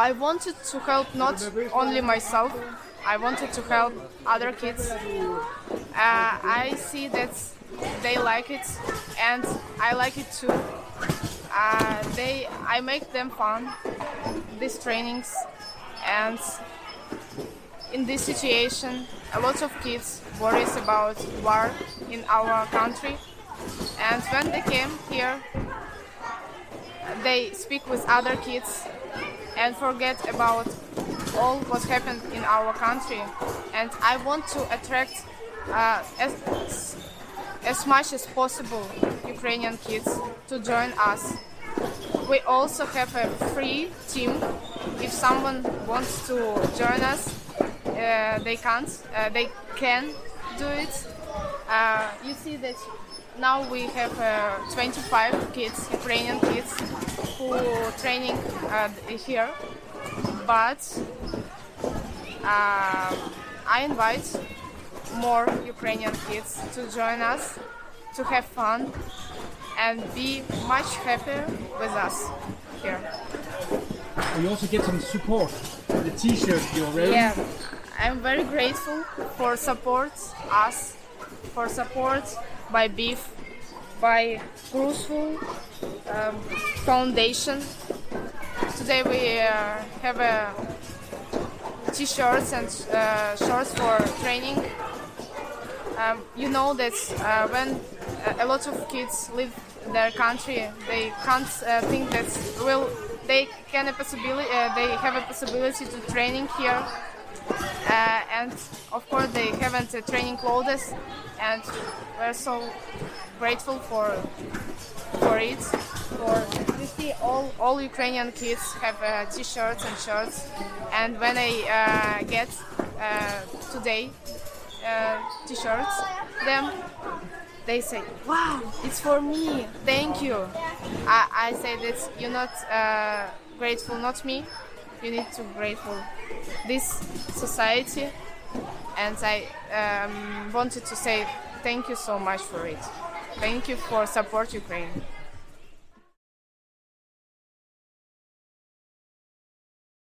I wanted to help not only myself. I wanted to help other kids. Uh, I see that they like it, and I like it too. Uh, they, I make them fun. These trainings, and in this situation, a lot of kids worries about war in our country, and when they came here, they speak with other kids and forget about all what happened in our country. And I want to attract uh, as, as much as possible Ukrainian kids to join us. We also have a free team. If someone wants to join us, uh, they can't. Uh, they can do it. Uh, you see that now we have uh, 25 kids, Ukrainian kids, training uh, here. But uh, I invite more Ukrainian kids to join us, to have fun, and be much happier with us here. You also get some support. For the T-shirt you're wearing. Yeah, I'm very grateful for support us, for support by Beef, by Cruiseful um, Foundation. Today we uh, have a t-shirts and uh, shorts for training. Um, you know that uh, when a lot of kids leave their country, they can't uh, think that will they can a possibility uh, they have a possibility to training here, uh, and of course they haven't uh, training clothes, and we're so grateful for for it. All all Ukrainian kids have uh, t-shirts and shirts, and when I uh, get uh, today uh, t-shirts, them they say, "Wow, it's for me! Thank you." I, I say that you're not uh, grateful, not me. You need to grateful this society, and I um, wanted to say thank you so much for it. Thank you for support Ukraine.